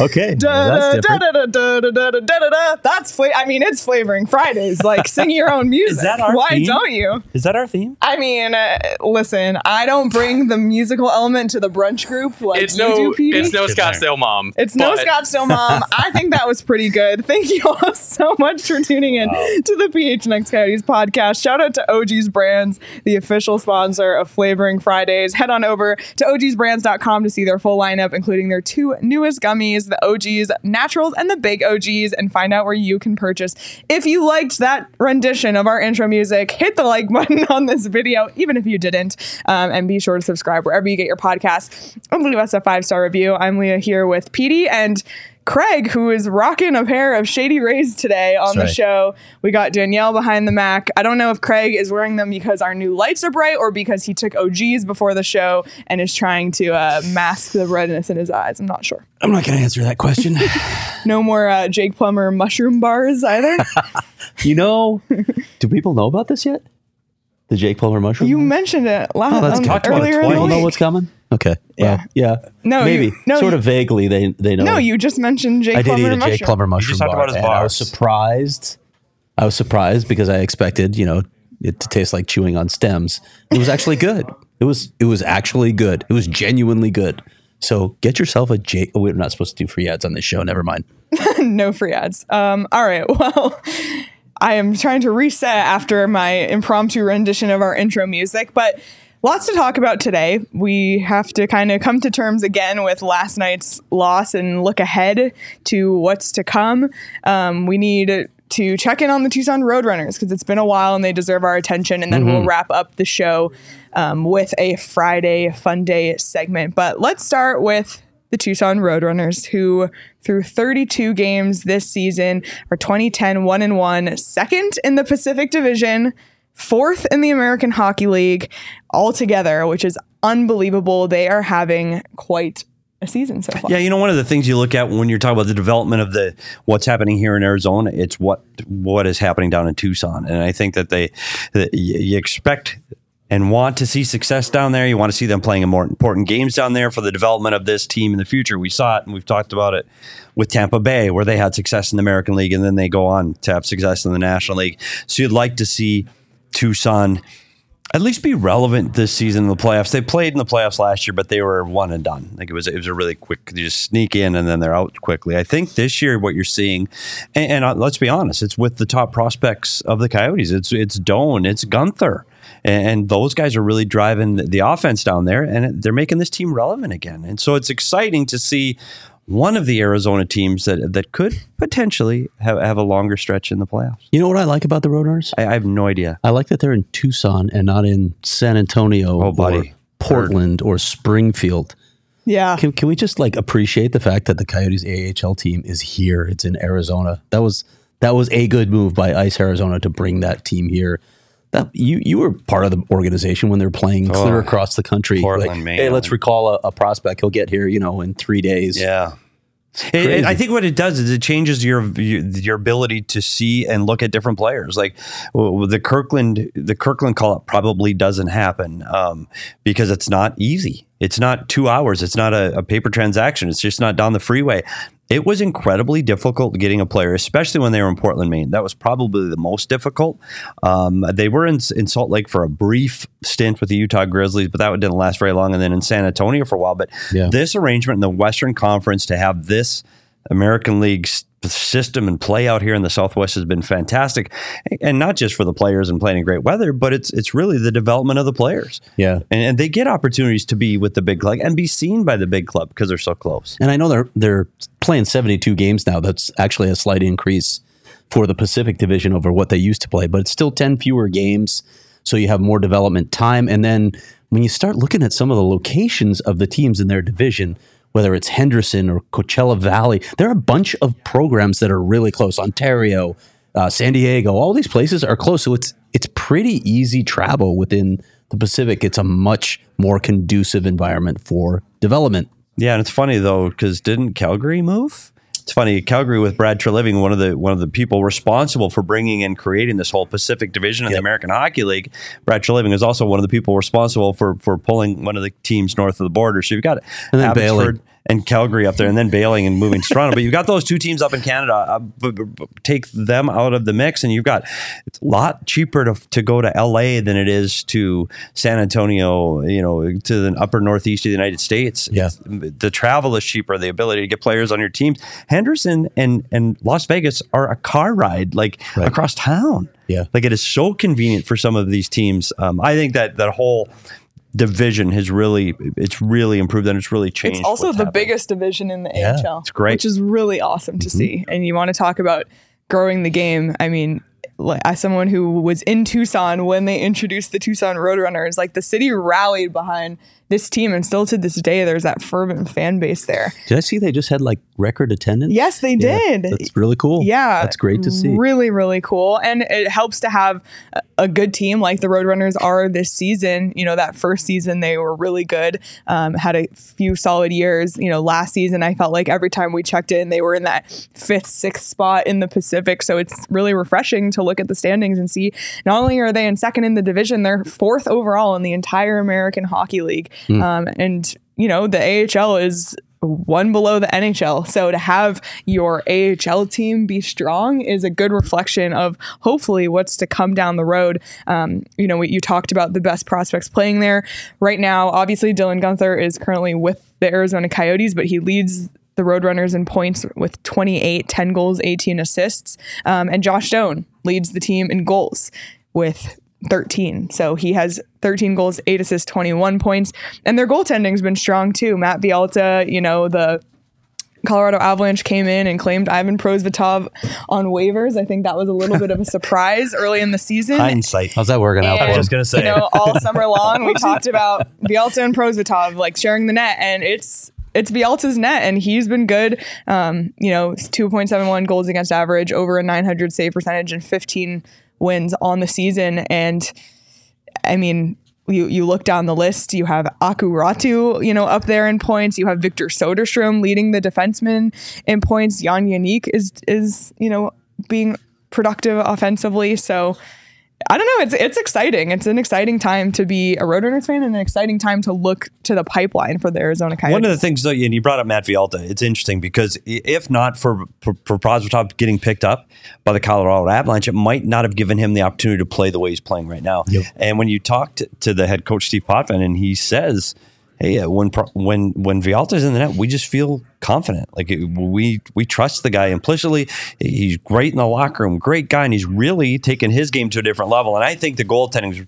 Okay, that's different. That's fla- I mean, it's flavoring Fridays. Like, sing your own music. that our Why theme? don't you? Is that our theme? I mean, uh, listen, I don't bring the musical element to the brunch group like It's you no, do, Petey. it's no Scottsdale mom. It's no but- Scottsdale Mom. I think that was pretty good. Thank you all so much for tuning in to the PHNX Coyotes podcast. Shout out to OG's Brands, the official sponsor of Flavoring Fridays. Head on over to ogsbrands.com to see their full lineup, including their two newest gummies, the OG's Naturals and the Big OGs, and find out where you can purchase. If you liked that rendition of our intro music, hit the like button on this video, even if you didn't, um, and be sure to subscribe wherever you get your podcasts and leave us a five star review. I'm Leah here with Petey and Craig, who is rocking a pair of Shady Rays today on the right. show. We got Danielle behind the Mac. I don't know if Craig is wearing them because our new lights are bright or because he took OGs before the show and is trying to uh, mask the redness in his eyes. I'm not sure. I'm not going to answer that question. No more uh, Jake Plummer mushroom bars either. you know, do people know about this yet? The Jake Plummer mushroom? you mentioned it last Oh, that's um. Talked about it twice. People know what's coming? Okay. Yeah. Well, yeah. No, you- maybe. no, sort you- of vaguely, they they know. No, you just mentioned Jake I did Plummer eat a mushroom. Jake Plummer mushroom talked bar, about his and I was surprised. I was surprised because I expected, you know, it to taste like chewing on stems. It was actually good. It was it was actually good. It was genuinely good. So get yourself a Jake. Oh, we're not supposed to do free ads on this show. Never mind. no free ads. Um, all right. Well, I am trying to reset after my impromptu rendition of our intro music, but lots to talk about today. We have to kind of come to terms again with last night's loss and look ahead to what's to come. Um, we need to check in on the Tucson Roadrunners because it's been a while and they deserve our attention. And then we'll wrap up the show um, with a Friday Fun Day segment. But let's start with the Tucson Roadrunners, who through 32 games this season are 2010 1 and 1, second in the Pacific Division, fourth in the American Hockey League altogether, which is unbelievable. They are having quite a season so far. Yeah, you know, one of the things you look at when you're talking about the development of the what's happening here in Arizona, it's what what is happening down in Tucson, and I think that they that you expect and want to see success down there. You want to see them playing more important games down there for the development of this team in the future. We saw it, and we've talked about it with Tampa Bay, where they had success in the American League, and then they go on to have success in the National League. So you'd like to see Tucson at least be relevant this season in the playoffs. They played in the playoffs last year, but they were one and done. Like it was, it was a really quick. They just sneak in and then they're out quickly. I think this year what you're seeing, and, and uh, let's be honest, it's with the top prospects of the Coyotes. It's it's Doan, it's Guenther, and, and those guys are really driving the, the offense down there, and they're making this team relevant again. And so it's exciting to see. One of the Arizona teams that that could potentially have, have a longer stretch in the playoffs. You know what I like about the Roadrunners? I, I have no idea. I like that they're in Tucson and not in San Antonio Oh, or buddy. Portland or Springfield. Yeah. Can, can we just like appreciate the fact that the Coyotes AHL team is here? It's in Arizona. That was that was a good move by Ice Arizona to bring that team here. That you you were part of the organization when they're playing oh, clear Oh, across the country. Portland, Like, man. Hey, let's recall a, a prospect. He'll get here, you know, in three days. Yeah. It- crazy. I think what it does is it changes your your ability to see and look at different players. Like the Kirkland the Kirkland call up probably doesn't happen um, because it's not easy. It's not two hours. It's not a, a paper transaction. It's just not down the freeway. It was incredibly difficult getting a player, especially when they were in Portland, Maine. That was probably the most difficult. Um, they were in, in Salt Lake for a brief stint with the Utah Grizzlies, but that didn't last very long. And then in San Antonio for a while. But Yeah. this arrangement in the Western Conference to have this American League system and play out here in the Southwest has been fantastic, and not just for the players and playing in great weather, but it's it's really the development of the players, Yeah. and, and they get opportunities to be with the big club and be seen by the big club because they're so close. And I know they're they're playing 72 games now. That's actually a slight increase for the Pacific Division over what they used to play, but it's still 10 fewer games, so you have more development time. And then when you start looking at some of the locations of the teams in their division, whether it's Henderson or Coachella Valley, there are a bunch of programs that are really close. Ontario, uh, San Diego, all these places are close, so it's it's pretty easy travel within the Pacific. It's a much more conducive environment for development. Yeah, and it's funny though because didn't Calgary move? it's funny Calgary with Brad Treliving, one of the one of the people responsible for bringing and creating this whole Pacific Division of the American Hockey League. Brad Treliving is also one of the people responsible for for pulling one of the teams north of the border. So you've got And then Abbotsford Bailey. And Calgary up there, and then bailing and moving to Toronto. But you've got those two teams up in Canada. Uh, b- b- b- take them out of the mix, and you've got it's a lot cheaper to, to go to LA than it is to San Antonio. You know, to the upper northeast of the United States. Yeah. It's- the travel is cheaper. The ability to get players on your teams. Henderson and and Las Vegas are a car ride like Right. across town. Yeah. like it is so convenient for some of these teams. Um, I think that that whole division has really it's really improved and it's really changed. It's also the happening. biggest division in the Yeah, AHL. it's great. Which is really awesome to mm-hmm. see. And you want to talk about growing the game. I mean, like, as someone who was in Tucson when they introduced the Tucson Roadrunners, like the city rallied behind this team, and still to this day, there's that fervent fan base there. Did I see they just had like record attendance? Yes, they Yeah, did. That's really cool. Yeah, That's great to see. Really, really cool, and it helps to have a- a good team like the Roadrunners are this season. You know, that first season they were really good, um, had a few solid years. You know, last season I felt like every time we checked in, they were in that fifth, sixth spot in the Pacific. So it's really refreshing to look at the standings and see not only are they in second in the division, they're fourth overall in the entire American Hockey League, um, and you know the AHL is one below the NHL. So to have your AHL team be strong is a good reflection of hopefully what's to come down the road. Um, you know, you talked about the best prospects playing there right now. Obviously, Dylan Guenther is currently with the Arizona Coyotes, but he leads the Roadrunners in points with 28, 10 goals, 18 assists. Um, and Josh Doan leads the team in goals with 13. So he has 13 goals, 8 assists, 21 points. And their goaltending's been strong too. Matt Villalta, you know, the Colorado Avalanche came in and claimed Ivan Prosvetov on waivers. I think that was a little bit of a surprise early in the season. hindsight. How's that working out And, I was just gonna say. you know, all summer long we talked about Villalta and Prosvetov like sharing the net, and it's it's Villalta's net, and he's been good. Um, you know, two point seven one goals against average, over a nine hundred save percentage, and fifteen wins on the season. And I mean. You, you look down the list, you have Aku Raty, you know, up there in points. You have Victor Soderstrom leading the defensemen in points. Jan Jenik is is, you know, being productive offensively. So I don't know. It's it's exciting. It's an exciting time to be a Roadrunners fan and an exciting time to look to the pipeline for the Arizona Coyotes. One of the things, though, and you brought up Matt Villalta, it's interesting because if not for for, for Prosvetov getting picked up by the Colorado Avalanche, it might not have given him the opportunity to play the way he's playing right now. Yep. And when you talk to, to the head coach Steve Potvin, and he says, "Hey, uh, when when when Villalta's in the net, we just feel confident. Like it, we we trust the guy implicitly. He's great in the locker room, great guy, and he's really taken his game to a different level. And I think the goaltending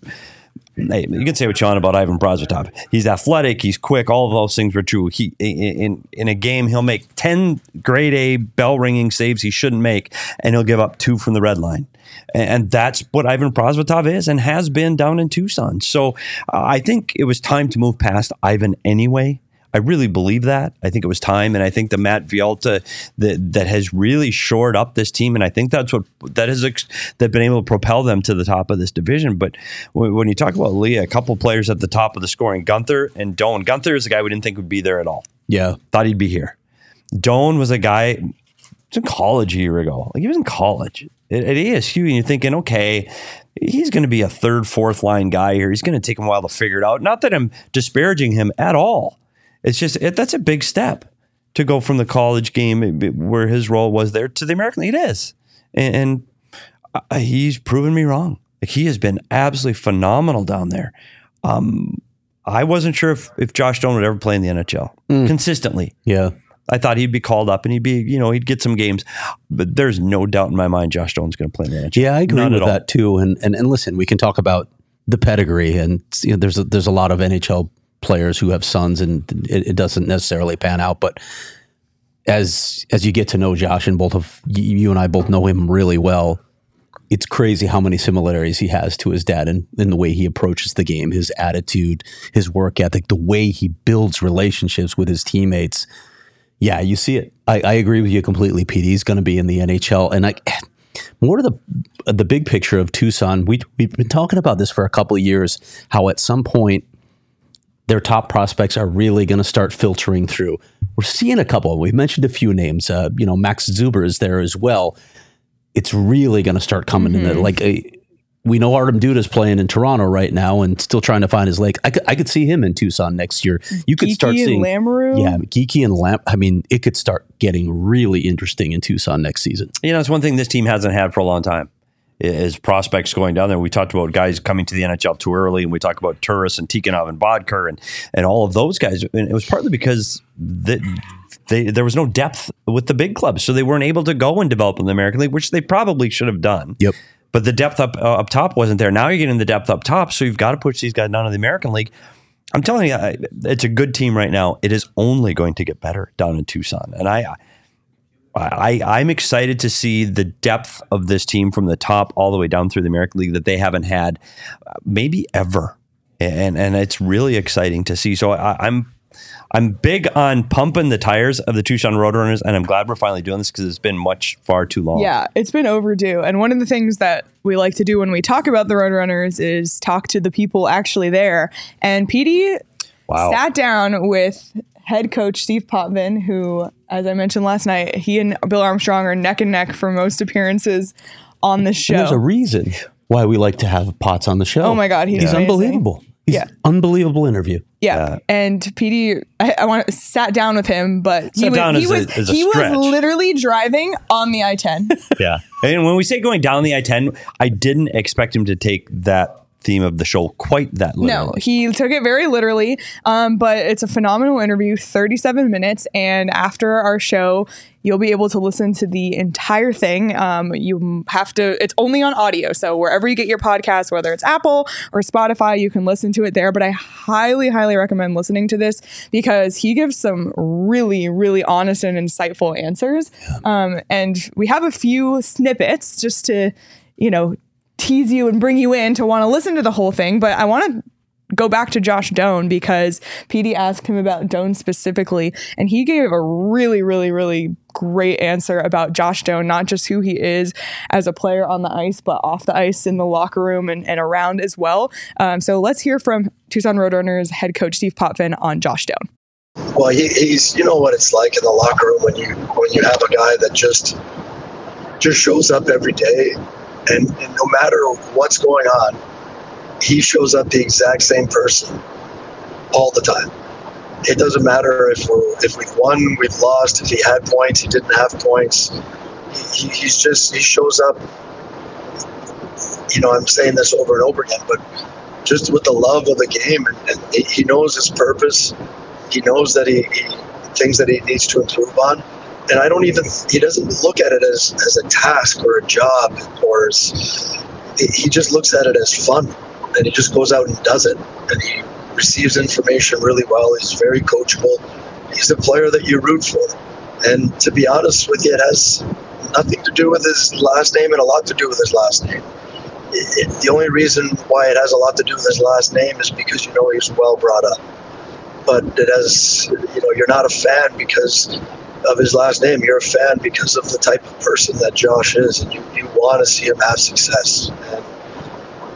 Hey, you can say what you want about Ivan Prosvetov. He's athletic. He's quick. All of those things were true. He in in a game he'll make ten grade A bell ringing saves he shouldn't make, and he'll give up two from the red line. And, that's what Ivan Prosvetov is and has been down in Tucson. So uh, I think it was time to move past Ivan anyway. I really believe that. I think it was time, and I think the Matt Villalta that that has really shored up this team, and I think that's what that has ex- that been able to propel them to the top of this division. But when, when you talk about Leah, a couple players at the top of the scoring, Guenther and Doan. Guenther is a guy we didn't think would be there at all. yeah. Thought he'd be here. Doan was a guy was in college a year ago. Like he was in college at, at ASU, and you're thinking, okay, he's going to be a third, fourth line guy here. He's going to take him a while to figure it out. Not that I'm disparaging him at all. It's just it, that's a big step to go from the college game where his role was there to the American League. It is, and, and uh, he's proven me wrong. Like he has been absolutely phenomenal down there. Um, I wasn't sure if, if Josh Doan would ever play in the NHL consistently. Yeah. I thought he'd be called up and he'd be, you know, he'd get some games. But there's no doubt in my mind Josh Doan's going to play in the NHL. Yeah, I agree with that too. And, and and listen, we can talk about the pedigree, and you know, there's a, there's a lot of NHL players who have sons, and it, it doesn't necessarily pan out. But as as you get to know Josh, and both of you and I both know him really well, it's crazy how many similarities he has to his dad in, in the way he approaches the game, his attitude, his work ethic, the way he builds relationships with his teammates. Yeah, you see it. I, I agree with you completely, Pete. He's going to be in the NHL, and I more to the the big picture of Tucson. We we've been talking about this for a couple of years. How at some point their top prospects are really going to start filtering through. We're seeing a couple. We've mentioned a few names. Uh, you know, Max Szuber is there as well. It's really going to start coming in. The, like a, we know Artem Duda is playing in Toronto right now and still trying to find his leg. I could, I could see him in Tucson next year. You could Geekie start seeing Lamoureux? Yeah, Geekie and Lam. I mean, it could start getting really interesting in Tucson next season. You know, it's one thing this team hasn't had for a long time is prospects going down there. We talked about guys coming to the NHL too early, and we talked about Turris and Tikhonov and Boedker and and all of those guys. And it was partly because the, they, there was no depth with the big clubs, so they weren't able to go and develop in the American League, which they probably should have done. Yep. But the depth up uh, up top wasn't there. Now you're getting the depth up top, so you've got to push these guys down to the American League. I'm telling you, I- it's a good team right now. It is only going to get better down in Tucson, and I, I, I'm excited to see the depth of this team from the top all the way down through the American League that they haven't had, uh, maybe ever, and and it's really exciting to see. So I, I'm. I'm big on pumping the tires of the Tucson Roadrunners, and I'm glad we're finally doing this because it's been much far too long. Yeah, it's been overdue. And one of the things that we like to do when we talk about the Roadrunners is talk to the people actually there. And Petey Wow. sat down with head coach Steve Potvin, who, as I mentioned last night, he and Bill Armstrong are neck and neck for most appearances on the show. And there's a reason why we like to have Potts on the show. Oh my God, he's he's unbelievable. He's Yeah. unbelievable interview. Yeah, uh, and Petey, I, I want sat down with him, but he was down he is a- was is a he was literally driving on the I-10. Yeah. And when we say going down the I 10, I didn't expect him to take that theme of the show quite that literally. No, he took it very literally. Um, but it's a phenomenal interview, 37 minutes. And after our show, you'll be able to listen to the entire thing. Um, you have to, it's only on audio. So wherever you get your podcast, whether it's Apple or Spotify, you can listen to it there. But I highly, highly recommend listening to this because he gives some really, really honest and insightful answers. Um, and we have a few snippets just to, you know, tease you and bring you in to want to listen to the whole thing. But I want to go back to Josh Doan because Petey asked him about Doan specifically, and he gave a really, really, really great answer about Josh Doan, not just who he is as a player on the ice, but off the ice in the locker room and, and around as well. Um, so let's hear from Tucson Roadrunners head coach Steve Potvin on Josh Doan. Well, he, he's you know what it's like in the locker room when you when you have a guy that just just shows up every day, and, and no matter what's going on, he shows up the exact same person all the time. It doesn't matter if we're if we've won, we've lost, if he had points, he didn't have points. He, he, he's just he shows up. You know, I'm saying this over and over again, but just with the love of the game, and, and he- he knows his purpose he knows that he, he things that he needs to improve on and i don't even he doesn't look at it as, as a task or a job or as he just looks at it as fun and he just goes out and does it. And he receives information really well. He's very coachable. He's a player that you root for. And to be honest with you it has nothing to do with his last name and a lot to do with his last name. It, it- the only reason why it has a lot to do with his last name is because you know he was well brought up. But it has you know you're not a fan because of his last name you're a fan because of the type of person that josh is and you, you want to see him have success. And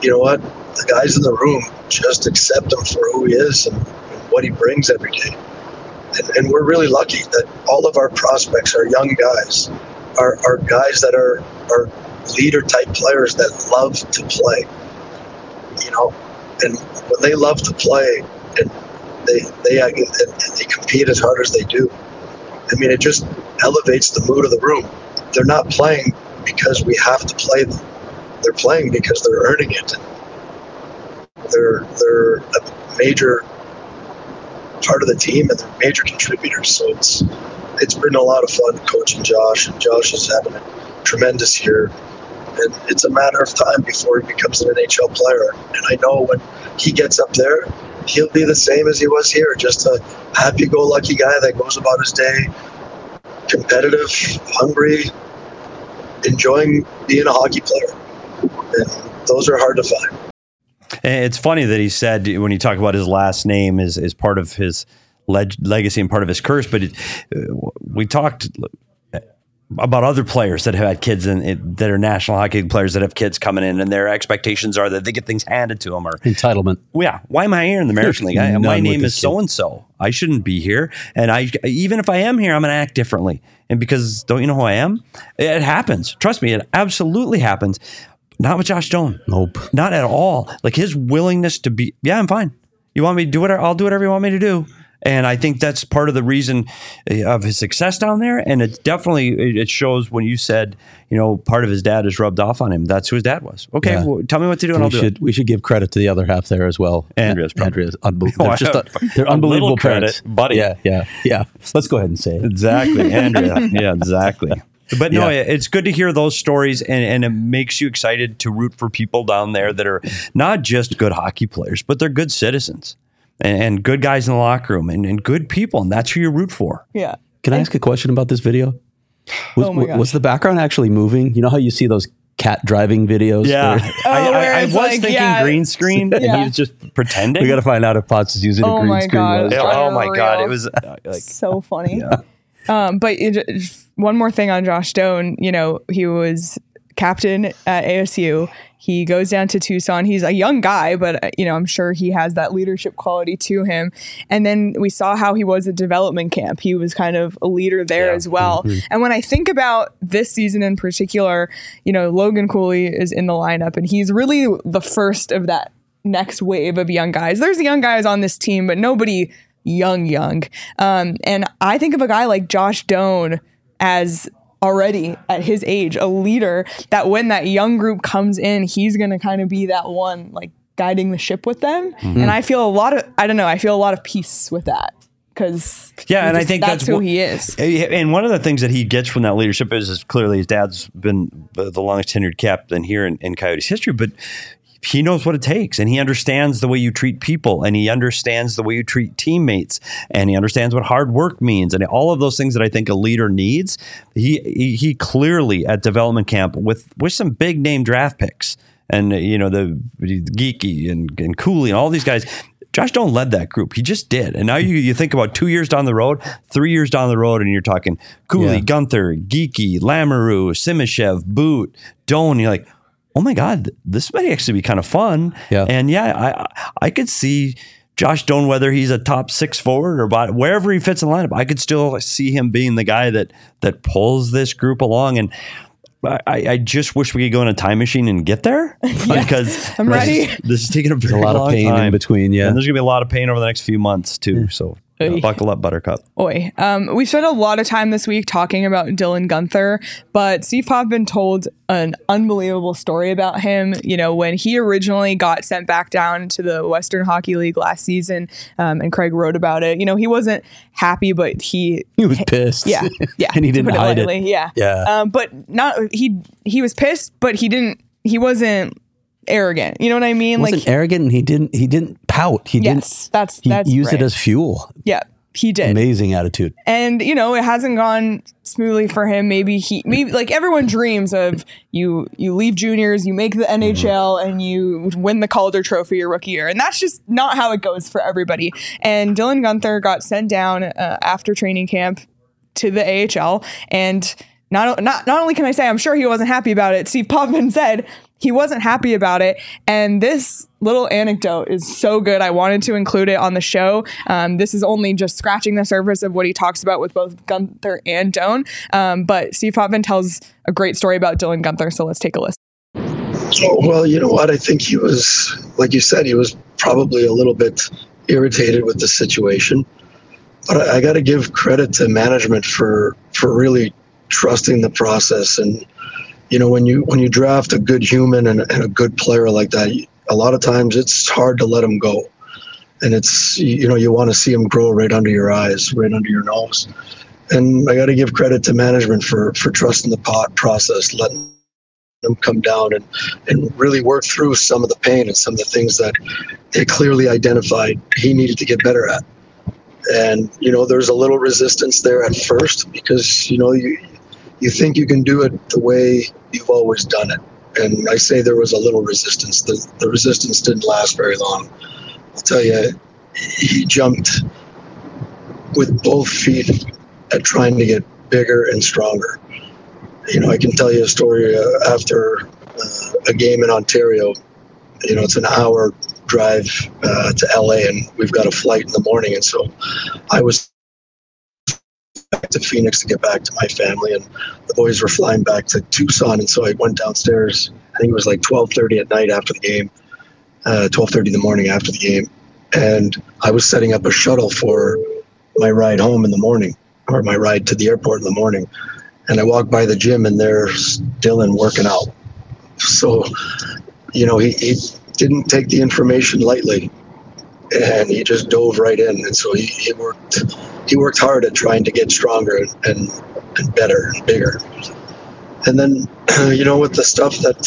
you know what? The guys in the room just accept him for who he is and, and what he brings every day. And, and we're really lucky that all of our prospects are young guys are, are guys that are are leader type players that love to play you know? And when they love to play and they they and they compete as hard as they do. I mean, it just elevates the mood of the room. They're not playing because we have to play them. They're playing because they're earning it. They're they're a major part of the team and they're major contributors. So it's it's been a lot of fun coaching Josh, and Josh is having a tremendous year. And it's a matter of time before he becomes an NHL player. And I know when he gets up there, he'll be the same as he was here, just a happy-go-lucky guy that goes about his day, competitive, hungry, enjoying being a hockey player. And those are hard to find. It's funny that he said when you talk about his last name is, is part of his leg- legacy and part of his curse, but it, we talked about other players that have had kids and that are national hockey League players that have kids coming in and their expectations are that they get things handed to them or Entitlement. yeah why am i here in the american league I, my name is so and so i shouldn't be here and i even if i am here i'm going to act differently and because don't you know who i am it happens trust me it absolutely happens not with josh doan Nope. not at all. Like his willingness to be, yeah, I'm fine. You want me to do whatever? I'll do whatever you want me to do. And I think that's part of the reason uh, of his success down there. And it definitely it- shows when you said, you know, part of his dad is rubbed off on him. That's who his dad was. Okay, Yeah. well, tell me what to do, and we I'll do should it. we should give credit to the other half there as well. Andrea's Andrea's unbelievable. Oh, They're, just a- they're unbelievable credit, parents. buddy. Yeah, yeah, yeah. Let's go ahead and say it. Exactly, Andrea. yeah, exactly. But no, Yeah. it's good to hear those stories, and, and it makes you excited to root for people down there that are not just good hockey players, but they're good citizens and, and good guys in the locker room and, and good people, and that's who you root for. Yeah. Can I ask a question about this video? Was, Oh my gosh. was the background actually moving? You know how you see those cat driving videos? Yeah, where- Oh, I, I, I was like, thinking yeah. green screen, and Yeah. he was just pretending. we got to find out if Potts is using Oh a green my screen. God. was. oh my god, it was like so funny. Um, but it, one more thing on Josh Doan, you know, he was captain at ASU. He goes down to Tucson. He's a young guy, but uh, you know, I'm sure he has that leadership quality to him. And then we saw how he was at development camp. He was kind of a leader there as well. And when I think about this season in particular, you know, Logan Cooley is in the lineup, and he's really the first of that next wave of young guys. There's young guys on this team, but nobody young, young. Um, and I think of a guy like Josh Doan as already at his age, a leader that when that young group comes in, he's going to kind of be that one like guiding the ship with them. Mm-hmm. And I feel a lot of, I don't know, I feel a lot of peace with that because Yeah, and I think that's, that's who what- he is. And one of the things that he gets from that leadership is, is clearly his dad's been the longest tenured captain here in, in Coyotes history, but he knows what it takes and he understands the way you treat people and he understands the way you treat teammates and he understands what hard work means and all of those things that I think a leader needs. He he, he clearly at development camp with with some big name draft picks and you know the, the geekie and, and Cooley and all these guys. Josh Doan led that group. He just did. And now you, you think about two years down the road, three years down the road, and you're talking Cooley, Yeah. Guenther, Geekie, Lamoureux, Simashev, But, Doan. You're like, oh my God, this might actually be kind of fun. Yeah. And yeah, I I could see Josh Doan, whether he's a top six forward or bot, wherever he fits in the lineup, I could still see him being the guy that that pulls this group along. And I, I just wish we could go in a time machine and get there because I'm this ready. is- This is taking a very a lot of pain time. in between. Yeah. And there's gonna be a lot of pain over the next few months too. So uh, buckle up, Buttercup. Oi. Um, we spent a lot of time this week talking about Dylan Guenther, but Steve Potvin told an unbelievable story about him. You know, when he originally got sent back down to the Western Hockey League last season, um, and Craig wrote about it. You know, he wasn't happy, but he he was pissed. yeah, yeah, and he didn't hide lightly, it. Yeah, Yeah. Um, but not he. He was pissed, but he didn't. He wasn't arrogant. You know what I mean? wasn't like, arrogant and he didn't he didn't pout. He yes, didn't he that's used right. it as fuel. yeah. He did. Amazing attitude. and you know it hasn't gone smoothly for him maybe he maybe like everyone dreams of you you leave juniors you make the nhl and you win the calder trophy your rookie year and that's just not how it goes for everybody and dylan guenther got sent down uh, after training camp to the ahl and not, not not only can i say i'm sure he wasn't happy about it steve potvin said he wasn't happy about it. And this little anecdote is so good. I wanted to include it on the show. Um, this is only just scratching the surface of what he talks about with both guenther and doan. Um, but steve potvin tells a great story about dylan guenther so let's take a listen. Well, you know what? I think he was, like you said, he was probably a little bit irritated with the situation. But I, I got to give credit to management for for really trusting the process. And you know, when you when you draft a good human and, and a good player like that, a lot of times it's hard to let him go. And it's you know you want to see him grow right under your eyes, right under your nose. And I got to give credit to management for for trusting the pot process, letting them come down and and really work through some of the pain and some of the things that they clearly identified he needed to get better at. And you know, there's a little resistance there at first because you know you you think you can do it the way you've always done it. And I say there was a little resistance. The the resistance didn't last very long. I'll tell you, he jumped with both feet at trying to get bigger and stronger. you know, I can tell you a story uh, after uh, a game in Ontario. You know, it's an hour drive uh, to LA, and we've got a flight in the morning, and so I was to Phoenix to get back to my family, and the boys were flying back to Tucson, and so I went downstairs. I think it was like 12:30 at night after the game, uh, 12:30 in the morning after the game, and I was setting up a shuttle for my ride home in the morning, or my ride to the airport in the morning, and I walked by the gym, and there's Dylan working out. So, you know, he, he didn't take the information lightly and he just dove right in. And so he, he worked he worked hard at trying to get stronger and, and, better and bigger. And then, you know, with the stuff that,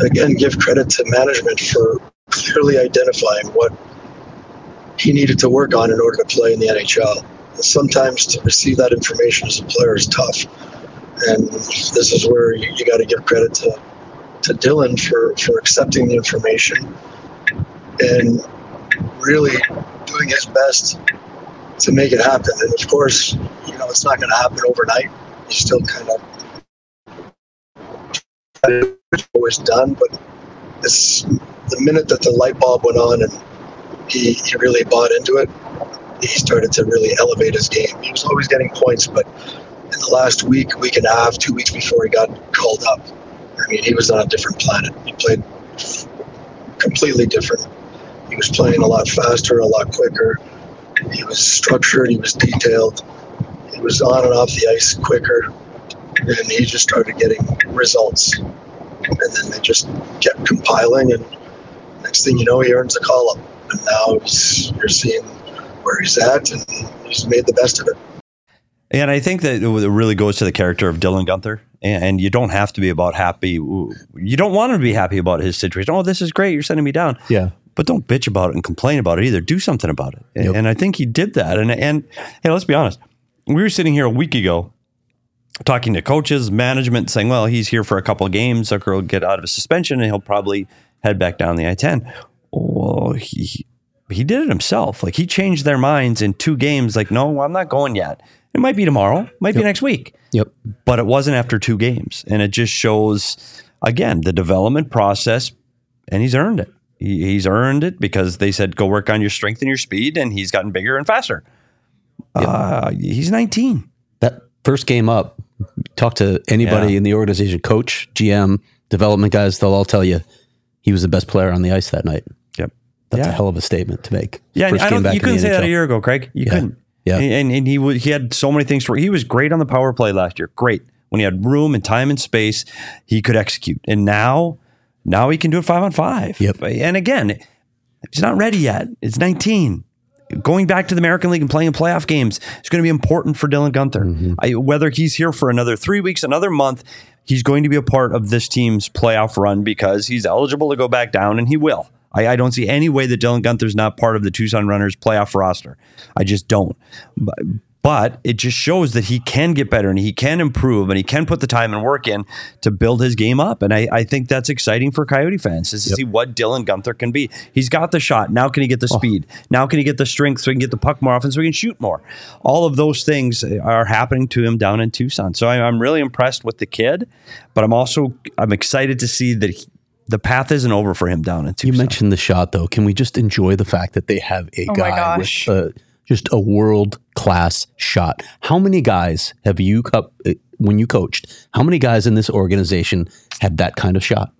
again, give credit to management for clearly identifying what he needed to work on in order to play in the NHL. Sometimes to receive that information as a player is tough. And this is where you, you got to give credit to, to Dylan for, for accepting the information and really doing his best to make it happen. And of course, you know, it's not going to happen overnight. He's still kind of always done, but it's the minute that the light bulb went on and he, he really bought into it, he started to really elevate his game. He was always getting points, but in the last week, week and a half, two weeks before he got called up, I mean, he was on a different planet. He played completely different. He was playing a lot faster, a lot quicker. He was structured. He was detailed. He was on and off the ice quicker, and he just started getting results. And then they just kept compiling, and next thing you know, he earns a call up. And now he's, you're seeing where he's at, and he's made the best of it. And I think that it really goes to the character of Dylan Guenther. And you don't have to be about happy. You don't want him to be happy about his situation. Oh, this is great. You're sending me down. Yeah. But don't bitch about it and complain about it either. Do something about it. Yep. And I think he did that. And and hey, let's be honest. We were sitting here a week ago talking to coaches, management, saying, well, he's here for a couple of games. Zucker will get out of a suspension and he'll probably head back down the I 10. Well, he, he did it himself. Like he changed their minds in two games. Like, no, I'm not going yet. It might be tomorrow, might be next week. Yep. But it wasn't after two games. And it just shows, again, the development process, and he's earned it. He, he's earned it because they said, go work on your strength and your speed, and he's gotten bigger and faster. Uh, he's 19. That first game up, talk to anybody Yeah. in the organization, coach, GM, development guys, they'll all tell you he was the best player on the ice that night. Yep. That's Yeah. a hell of a statement to make. Yeah, First I don't, you couldn't say that a year ago, Craig. You couldn't. Yeah. And, and he was he had so many things for. He was great on the power play last year. Great when he had room and time and space, he could execute. And now, now he can do it five on five. Yep. And again, he's not ready yet. It's 19. Going back to the American League and playing in playoff games is going to be important for Dylan Guenther. Mm-hmm. I, whether he's here for another three weeks, another month, he's going to be a part of this team's playoff run because he's eligible to go back down, and he will. I, I don't see any way that Dylan Guenther's not part of the Tucson Runners playoff roster. I just don't. But, but it just shows that he can get better and he can improve and he can put the time and work in to build his game up. And I, I think that's exciting for Coyote fans is to see what Dylan Guenther can be. He's got the shot. Now can he get the speed? Now can he get the strength so he can get the puck more often so he can shoot more? All of those things are happening to him down in Tucson. So I, I'm really impressed with the kid, but I'm also I'm excited to see that he, the path isn't over for him down in Tucson. You mentioned the shot, though. Can we just enjoy the fact that they have a Oh guy gosh. with uh, just a world class shot? How many guys have you, uh, when you coached, how many guys in this organization had that kind of shot?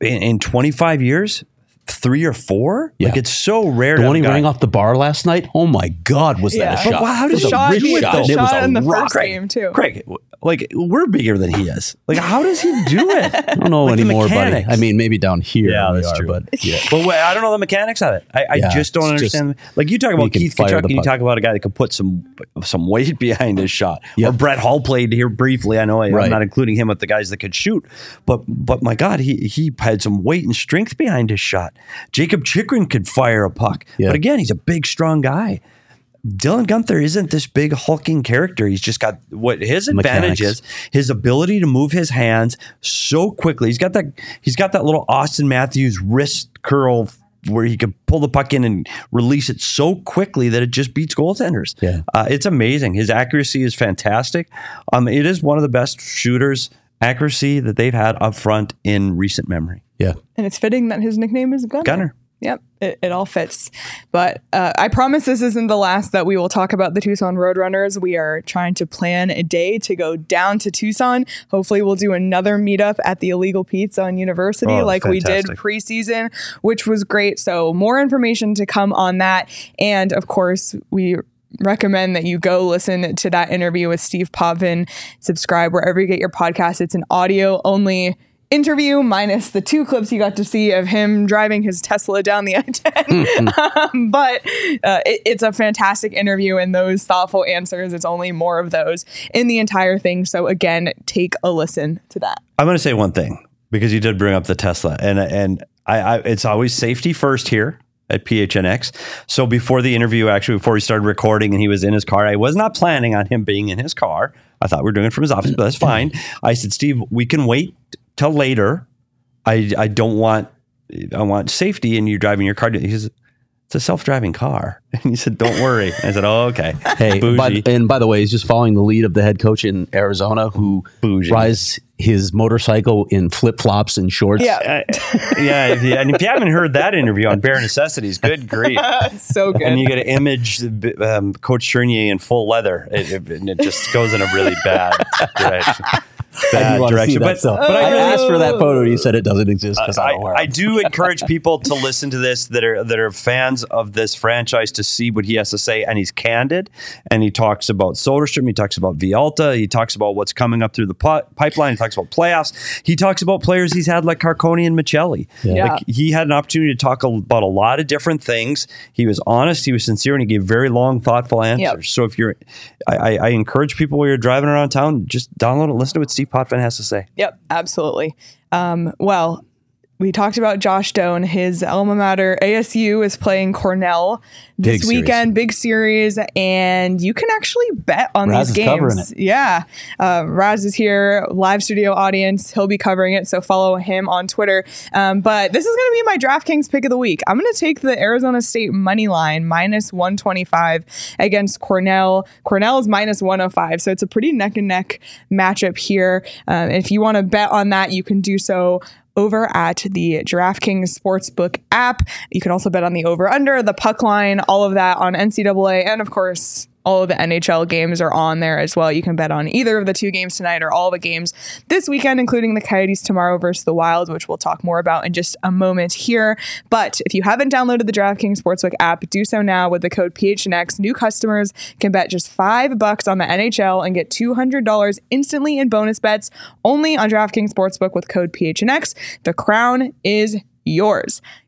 In, in 25 years, three or four? Yeah. Like it's so rare. The to one he have guy- rang off the bar last night? Oh my God, was Yeah. that a But shot? wow, how did was the a shot, rich he- shot. the it was shot a in the rock. first game too. Craig, like we're bigger than he is. Like how does he do it? I don't know Like anymore, buddy. I mean, maybe down here. Yeah, that's are, true. But yeah. But wait, I don't know the mechanics of it. I, I Yeah, just don't it's just- understand. like you talk about Keith fire Tkachuk and you talk about a guy that could put some some weight behind his shot. Yep. Or Brett Hull played here briefly. I know I, Right. I'm not including him with the guys that could shoot, but but my God, he he had some weight and strength behind his shot. Jakob Chychrun could fire a puck, Yeah. but again, he's a big, strong guy. Dylan Guenther isn't this big hulking character. He's just got what his advantage Mechanics. is his ability to move his hands so quickly. He's got that he's got that little Austin Matthews wrist curl where he could pull the puck in and release it so quickly that it just beats goaltenders. Yeah. Uh, it's amazing. His accuracy is fantastic. Um, it is one of the best shooters accuracy that they've had up front in recent memory. Yeah. And it's fitting that his nickname is Gunner. Gunner. Yep, it, it all fits. But uh, I promise this isn't the last that we will talk about the Tucson Roadrunners. We are trying to plan a day to go down to Tucson. Hopefully, we'll do another meetup at the Illegal Pizza on University Oh, like we did preseason, which was great. So, more information to come on that. And of course, we recommend that you go listen to that interview with Steve Potvin. Subscribe wherever you get your podcast. It's an audio only interview minus the two clips you got to see of him driving his Tesla down the I-10. um, but uh, it- it's a fantastic interview and those thoughtful answers. It's only more of those in the entire thing. So again, take a listen to that. I'm going to say one thing because you did bring up the Tesla, and and I, I it's always safety first here at PHNX. So before the interview, actually, before we started recording, and he was in his car, I was not planning on him being in his car. I thought we were doing it from his office, but that's fine. I said, Steve, we can wait till later. I I don't want I want safety, and you're driving your car. He says. It's a self-driving car, and he said, "Don't worry." I said, "Oh, okay." Hey, by, and by the way, he's just following the lead of the head coach in Arizona who Bougie. rides his motorcycle in flip flops and shorts. Yeah, Uh, yeah, if you, and if you haven't heard that interview on bare necessities, good grief. so good. and you get an image um, Coach Tourigny in full leather, it, it, and it just goes in a really bad direction. I Bad do want to see direction, that but, but I I asked for that photo. and He said it doesn't exist because I I, don't I do encourage people to listen to this that are that are fans of this franchise to see what he has to say, and he's candid, and he talks about Soderstrom, he talks about Villalta, he talks about what's coming up through the pi- pipeline, he talks about playoffs, he talks about players he's had like Carcone and Maccelli. Yeah. Like he had an opportunity to talk about a lot of different things. He was honest, he was sincere, and he gave very long, thoughtful answers. Yep. So if you're, I, I, I encourage people while you're driving around town, just download it, listen to what Steve Potvin has to say. Yep, absolutely. Um, well, we talked about Josh Doan. His alma mater, ASU, is playing Cornell this Big series. weekend. Big series, and you can actually bet on Raz these games. Yeah, uh, Raz is here, live studio audience. He'll be covering it, so follow him on Twitter. Um, but this is going to be my DraftKings pick of the week. I'm going to take the Arizona State money line minus 125 against Cornell. Cornell is minus 105, so it's a pretty neck and neck matchup here. Um, if you want to bet on that, you can do so over at the DraftKings Sportsbook app. You can also bet on the over under, the puck line, all of that on NCAA, and of course, all of the NHL games are on there as well. You can bet on either of the two games tonight or all the games this weekend, including the Coyotes tomorrow versus the Wild, which we'll talk more about in just a moment here. But if you haven't downloaded the DraftKings Sportsbook app, do so now with the code PHNX. New customers can bet just five bucks on the NHL and get $200 instantly in bonus bets only on DraftKings Sportsbook with code PHNX. The crown is yours.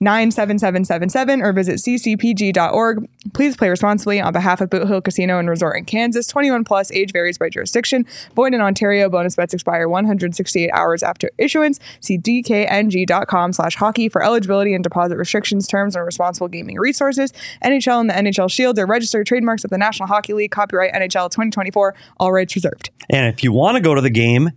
97777 or visit ccpg.org. Please play responsibly on behalf of Boot Hill Casino and Resort in Kansas. 21 plus, age varies by jurisdiction. Void in Ontario. Bonus bets expire 168 hours after issuance. See dkng.com slash hockey for eligibility and deposit restrictions, terms, and responsible gaming resources. NHL and the NHL Shield are registered trademarks of the National Hockey League. Copyright NHL 2024. All rights reserved. And if you want to go to the game,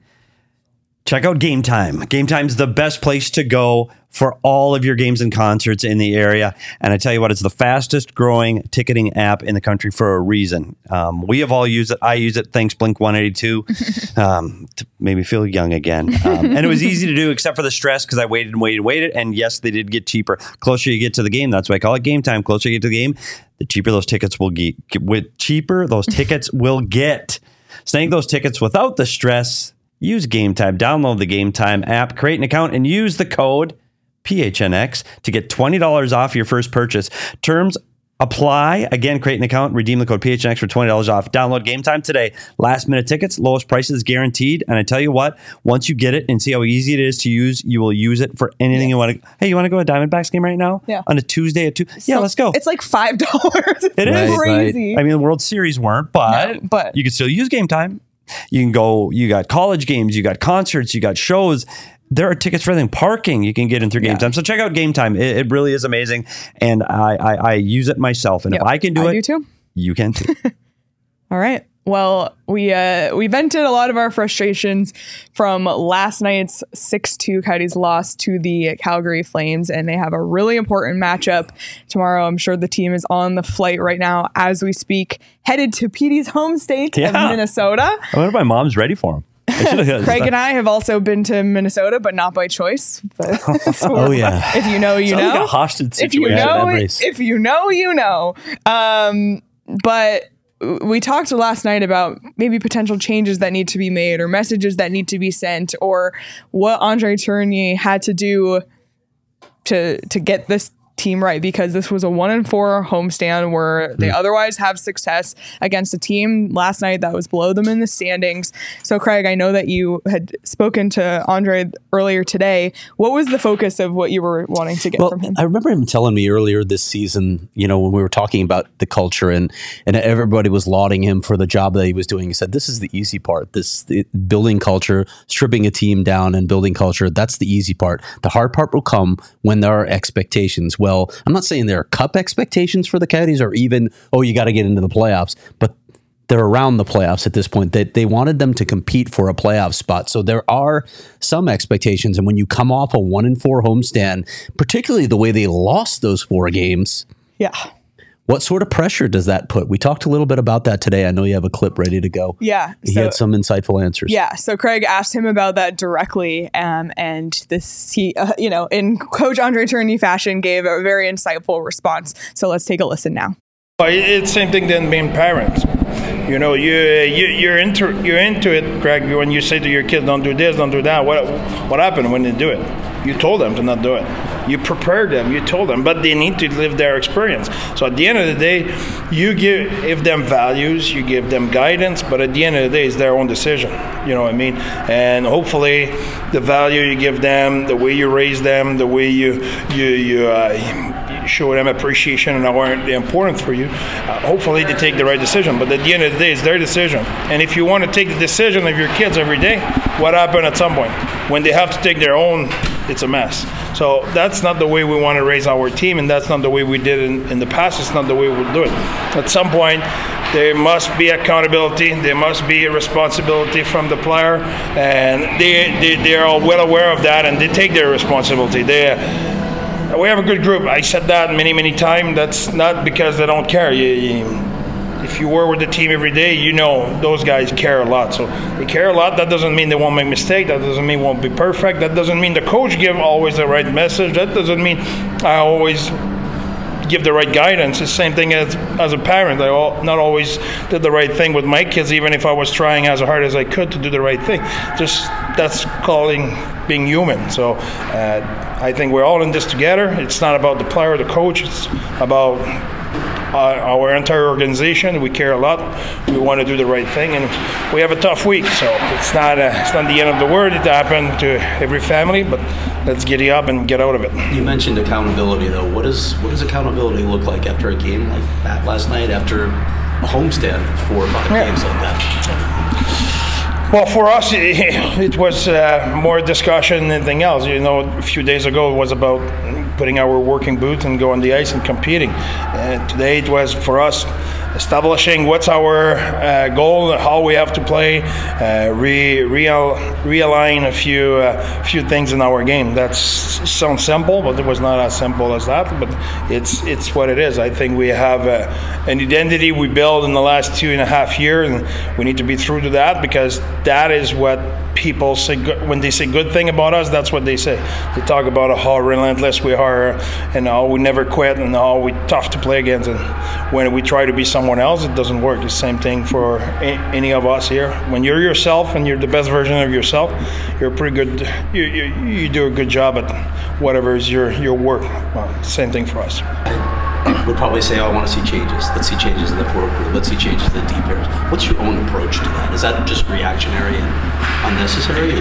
check out Game Time. Game Time's the best place to go for all of your games and concerts in the area. And I tell you what, it's the fastest growing ticketing app in the country for a reason. Um, we have all used it. I use it. Thanks, Blink 182, um, to make me feel young again. Um, and it was easy to do, except for the stress because I waited and waited and waited. And yes, they did get cheaper. Closer you get to the game, that's why I call it Game Time. Closer you get to the game, the cheaper those tickets will get. With cheaper those tickets will get. Snag those tickets without the stress. Use Game Time. Download the Game Time app, create an account, and use the code PHNX to get $20 off your first purchase. Terms apply. Again, create an account, redeem the code PHNX for $20 off. Download Game Time today. Last minute tickets, lowest prices guaranteed. And I tell you what, once you get it and see how easy it is to use, you will use it for anything you want to. Hey, you want to go to a Diamondbacks game right now? Yeah. On a Tuesday at 2? Yeah, let's go. It's like $5. It's It is. crazy. I mean, the World Series weren't, but, No, but- you can still use game time. You can go, you got college games, you got concerts, you got shows. There are tickets for everything. Parking you can get in through game Yeah. time. So check out game time. It, it really is amazing. And I, I, I use it myself. And Yep, if I can do I it, do too. you can too. All right. Well, we uh, we vented a lot of our frustrations from last night's six two Coyotes loss to the Calgary Flames, and they have a really important matchup tomorrow. I'm sure the team is on the flight right now as we speak, headed to Petey's home state Yeah. of Minnesota. I wonder if my mom's ready for him. Craig and I have also been to Minnesota, but not by choice. But Oh yeah. if you know, you Sounds know. like a hostage if you know, if you know, you know. Um, but we talked last night about maybe potential changes that need to be made, or messages that need to be sent, or what Andre Tourigny had to do to to get this team right because this was a one and four homestand where they hmm. otherwise have success against a team last night that was below them in the standings. So Craig, I know that you had spoken to Andre earlier today. What was the focus of what you were wanting to get Well, from him? I remember him telling me earlier this season, you know, when we were talking about the culture and and everybody was lauding him for the job that he was doing. He said, "This is the easy part. This the, building culture, stripping a team down, and building culture. That's the easy part. The hard part will come when there are expectations. Well, I'm not saying there are cup expectations for the Coyotes, or even oh, you got to get into the playoffs, but they're around the playoffs at this point. That they, wanted them to compete for a playoff spot. So there are some expectations. And when you come off a one and four homestand, particularly the way they lost those four games, yeah. What sort of pressure does that put? We talked a little bit about that today. I know you have a clip ready to go. Yeah. He so- had some insightful answers. Yeah, so Craig asked him about that directly, um, and this he, uh, you know, in Coach Andre Tourigny fashion, gave a very insightful response. So let's take a listen now. Well, it- It's same thing than being parents. You know, you, you you're into you're into it, Craig. When you say to your kids, "Don't do this, don't do that," what what happened when they do it? You told them to not do it. You prepared them. You told them, but they need to live their experience. So at the end of the day, you give give them values, you give them guidance, but at the end of the day, it's their own decision. You know what I mean? And hopefully, the value you give them, the way you raise them, the way you you you. Uh, show them appreciation and how they're important for you. Uh, hopefully, they take the right decision. But at the end of the day, it's their decision. And if you want to take the decision of your kids every day, what happened at some point when they have to take their own? It's a mess. So that's not the way we want to raise our team, and that's not the way we did in, in the past. It's not the way we'll do it. At some point, there must be accountability. There must be a responsibility from the player, and they, they they are well aware of that, and they take their responsibility. They we have a good group. I said that many, many times. That's not because they don't care. You, you, if you were with the team every day, you know those guys care a lot. So they care a lot. That doesn't mean they won't make mistakes. That doesn't mean won't be perfect. That doesn't mean the coach give always the right message. That doesn't mean I always give the right guidance. It's the same thing as as a parent. I all, not always did the right thing with my kids, even if I was trying as hard as I could to do the right thing. Just that's calling being human. So uh, I think we're all in this together. It's not about the player, or the coach. It's about uh, our entire organization. We care a lot. We want to do the right thing, and we have a tough week. So it's not a, it's not the end of the world. It happened to every family, but let's giddy up and get out of it. You mentioned accountability, though. What does what does accountability look like after a game like that last night? After a homestand, four or five Yeah. games like that. Well, for us, it, was uh, more discussion than anything else. You know, a few days ago it was about putting our working boot and go on the ice and competing. And today it was for us establishing what's our uh, goal, how we have to play, uh, re, real, realign a few uh, few things in our game. That sounds simple, but it was not as simple as that. But it's it's what it is. I think we have uh, an identity we built in the last two and a half years, and we need to be true to that because that is what people say good, when they say good thing about us. That's what they say. They talk about how relentless we are and how we never quit and how we tough to play against. And when we try to be someone else, it doesn't work. It's the same thing for any of us here. When you're yourself and you're the best version of yourself, you're pretty good. You, you, you do a good job at whatever is your your work. Well, same thing for us. Would probably say, oh, I want to see changes. Let's see changes in the forward group. Let's see changes in the deep pairs. What's your own approach to that? Is that just reactionary and unnecessary?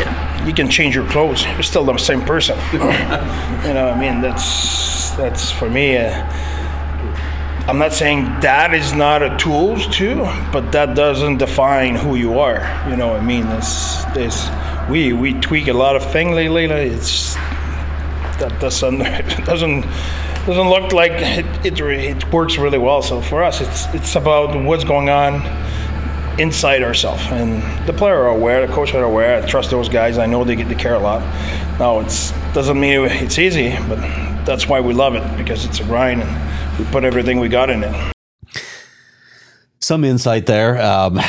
Yeah. you can change your clothes. You're still the same person. you know, I mean, that's that's for me. Uh, I'm not saying that is not a tools too, but that doesn't define who you are. You know, what I mean, it's, it's we we tweak a lot of things lately. It's that doesn't doesn't doesn't look like it, it, it works really well. So for us, it's it's about what's going on inside ourselves, and the player are aware, the coach are aware. I trust those guys. I know they get to care a lot. Now it's doesn't mean it's easy, but that's why we love it because it's a grind and we put everything we got in it. Some insight there. Um,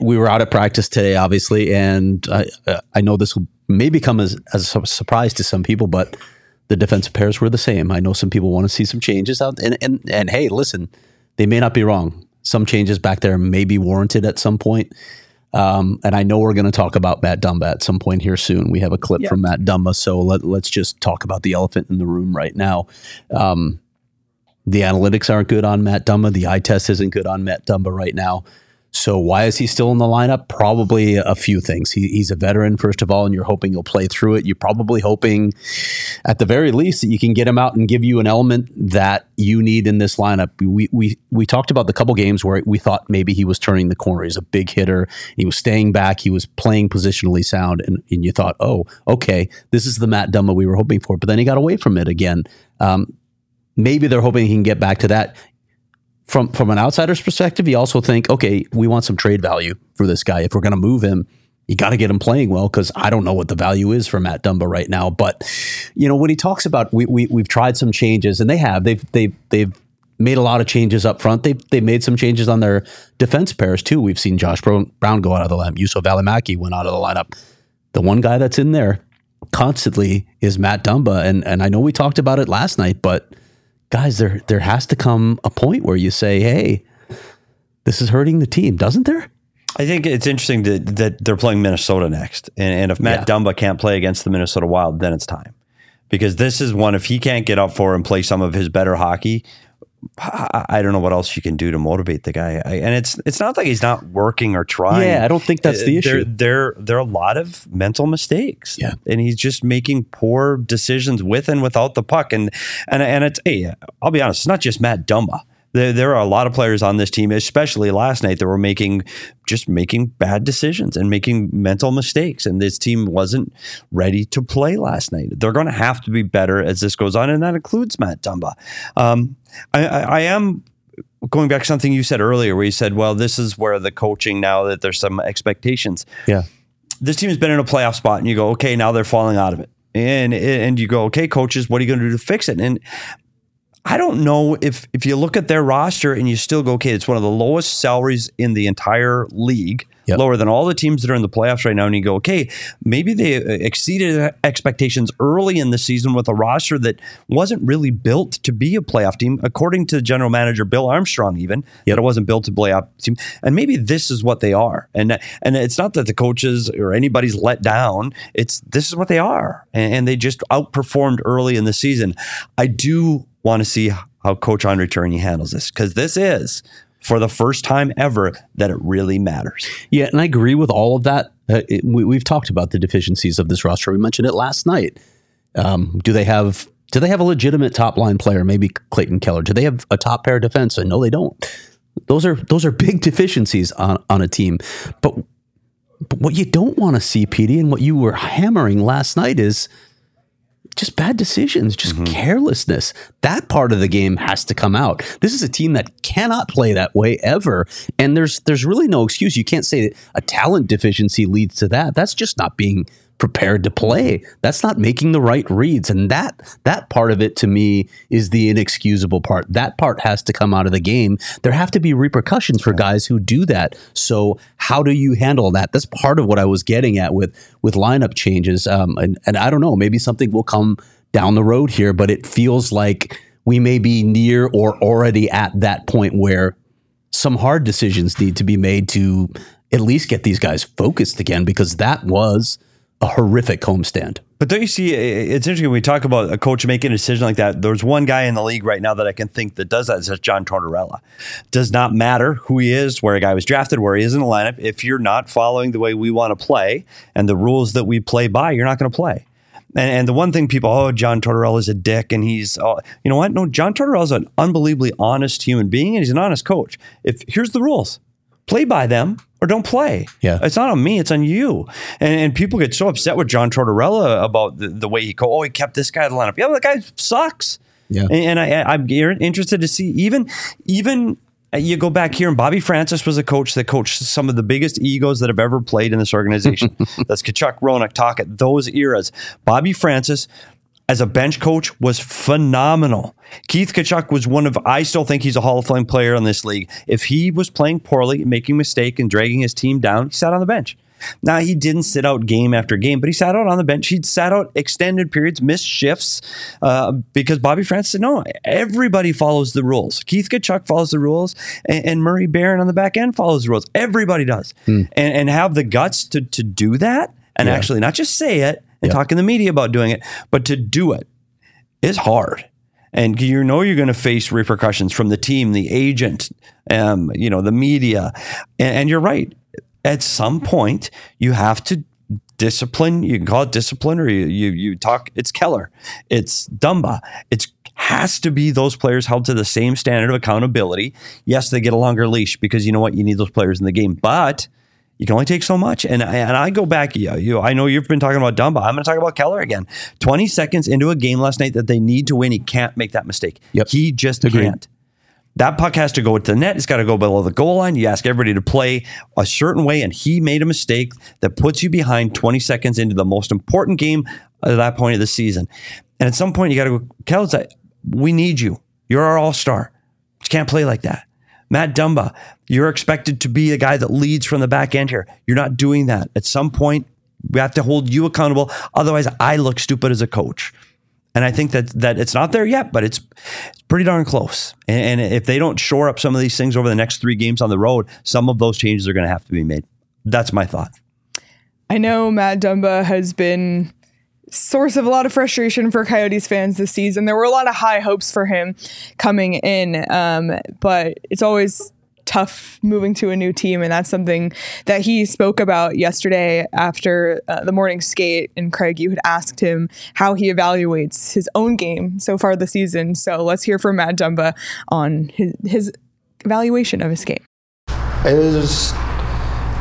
we were out at practice today, obviously, and I, I know this will may become as, as a surprise to some people, but the defensive pairs were the same. I know some people want to see some changes out, and and and hey, listen, they may not be wrong. Some changes back there may be warranted at some point. Um, and I know we're going to talk about Matt Dumba at some point here soon. We have a clip from Matt Dumba, so let, us just talk about the elephant in the room right now. Um, the analytics aren't good on Matt Dumba. The eye test isn't good on Matt Dumba right now. So why is he still in the lineup? Probably a few things. He, he's a veteran, first of all, and you're hoping he'll play through it. You're probably hoping, at the very least, that you can get him out and give you an element that you need in this lineup. We we we talked about the couple games where we thought maybe he was turning the corner. He's a big hitter. He was staying back. He was playing positionally sound, and, and you thought, oh, okay, this is the Matt Dumba we were hoping for. But then he got away from it again. Um, maybe they're hoping he can get back to that from from an outsider's perspective, you also think, okay, we want some trade value for this guy. If we're going to move him, you got to get him playing well because I don't know what the value is for Matt Dumba right now. But you know, when he talks about we, we we've tried some changes, and they have, they've they've they've made a lot of changes up front. They've they made some changes on their defense pairs too. We've seen Josh Brown go out of the lineup. Juuso Valimaki went out of the lineup. The one guy that's in there constantly is Matt Dumba, and and I know we talked about it last night, but guys, there there has to come a point where you say, "Hey, this is hurting the team," doesn't there? I think it's interesting that, that they're playing Minnesota next, and, and if Matt yeah. Dumba can't play against the Minnesota Wild, then it's time because this is one. If he can't get up for and play some of his better hockey, I don't know what else you can do to motivate the guy. I, and it's it's not like he's not working or trying. Yeah, I don't think that's the uh, issue. There, there, there are a lot of mental mistakes. Yeah, and he's just making poor decisions with and without the puck. And and and it's hey, I'll be honest, it's not just Matt Dumba there, there are a lot of players on this team, especially last night, that were making just making bad decisions and making mental mistakes. And this team wasn't ready to play last night. They're going to have to be better as this goes on, and that includes Matt Dumba. Um, I, I, I am going back to something you said earlier, where you said, "Well, this is where the coaching now that there's some expectations." Yeah, this team has been in a playoff spot, and you go, "Okay, now they're falling out of it." And and you go, okay, coaches, what are you going to do to fix it? And I don't know if if you look at their roster and you still go, okay, it's one of the lowest salaries in the entire league, yep. lower than all the teams that are in the playoffs right now. And you go, okay, maybe they uh, exceeded expectations early in the season with a roster that wasn't really built to be a playoff team, according to general manager Bill Armstrong, even yep. that it wasn't built to playoff team. And maybe this is what they are. And and it's not that the coaches or anybody's let down. It's this is what they are, and, and they just outperformed early in the season. I do want to see how Coach Andre Tourigny handles this because this is for the first time ever that it really matters. Yeah, and I agree with all of that. Uh, it, we, have talked about the deficiencies of this roster. We mentioned it last night. Um, do they have do they have a legitimate top line player? Maybe Clayton Keller. Do they have a top pair defenseman? No, they don't. Those are those are big deficiencies on on a team. But but what you don't want to see, PD, and what you were hammering last night is just bad decisions, just mm-hmm. carelessness. That part of the game has to come out. This is a team that cannot play that way ever, and there's there's really no excuse. You can't say that a talent deficiency leads to that. That's just not being prepared to play. That's not making the right reads. And that that part of it to me is the inexcusable part. That part has to come out of the game. There have to be repercussions for guys who do that. So how do you handle that? That's part of what I was getting at with with lineup changes. Um, and, and I don't know, maybe something will come down the road here, but it feels like we may be near or already at that point where some hard decisions need to be made to at least get these guys focused again because that was a horrific homestand. But don't you see? It's interesting when we talk about a coach making a decision like that. There's one guy in the league right now that I can think that does that. It's John Tortorella. Does not matter who he is, where a guy was drafted, where he is in the lineup. If you're not following the way we want to play and the rules that we play by, you're not going to play. And, and, the one thing people, oh, John Tortorella is a dick, and he's, oh, you know what? No, John Tortorella is an unbelievably honest human being, and he's an honest coach. If here's the rules, play by them or don't play. Yeah. It's not on me, it's on you. And, and people get so upset with John Tortorella about the, the way he, co- oh, he kept this guy in the lineup. Yeah, the guy sucks. Yeah. And, and I, I'm interested to see even even uh, you go back here, and Bobby Francis was a coach that coached some of the biggest egos that have ever played in this organization. That's Tkachuk, Roenick, Tocchet, those eras. Bobby Francis, as a bench coach, was phenomenal. Keith Tkachuk was one of, I still think he's a Hall of Fame player in this league. If he was playing poorly, making a mistake, and dragging his team down, he sat on the bench. Now he didn't sit out game after game, but he sat out on the bench. He'd sat out extended periods, missed shifts uh, because Bobby Francis said, "No, everybody follows the rules. Keith Tkachuk follows the rules, and, and Murray Baron on the back end follows the rules. Everybody does, and, and have the guts to to do that, and Yeah. actually not just say it and Yeah. talk in the media about doing it, but to do it is hard." And you know you're going to face repercussions from the team, the agent, um, you know, the media, and, and you're right. At some point you have to discipline you can call it discipline or you you, you talk it's keller it's dumba. It's has to be those players held to the same standard of accountability. Yes they get a longer leash because you know what? You need those players in the game. But you can only take so much and I, and I go back you, you I know you've been talking about Dumba I'm going to talk about Keller again 20 seconds into a game last night that they need to win he can't make that mistake Yep. he just Agreed. can't that puck has to go to the net. It's got to go below the goal line. You ask everybody to play a certain way, and he made a mistake that puts you behind 20 seconds into the most important game at that point of the season. And at some point, you got to go, Kel's, I- we need you. You're our all star. You can't play like that. Matt Dumba, you're expected to be the guy that leads from the back end here. You're not doing that. At some point, we have to hold you accountable. Otherwise, I look stupid as a coach. And I think that that it's not there yet, but it's, it's pretty darn close. And, and if they don't shore up some of these things over the next three games on the road, some of those changes are going to have to be made. That's my thought. I know Matt Dumba has been source of a lot of frustration for Coyotes fans this season. There were a lot of high hopes for him coming in, um, but it's always tough moving to a new team, and that's something that he spoke about yesterday after uh, the morning skate. And Craig, you had asked him how he evaluates his own game so far this season. So let's hear from Matt Dumba on his, his evaluation of his game. It was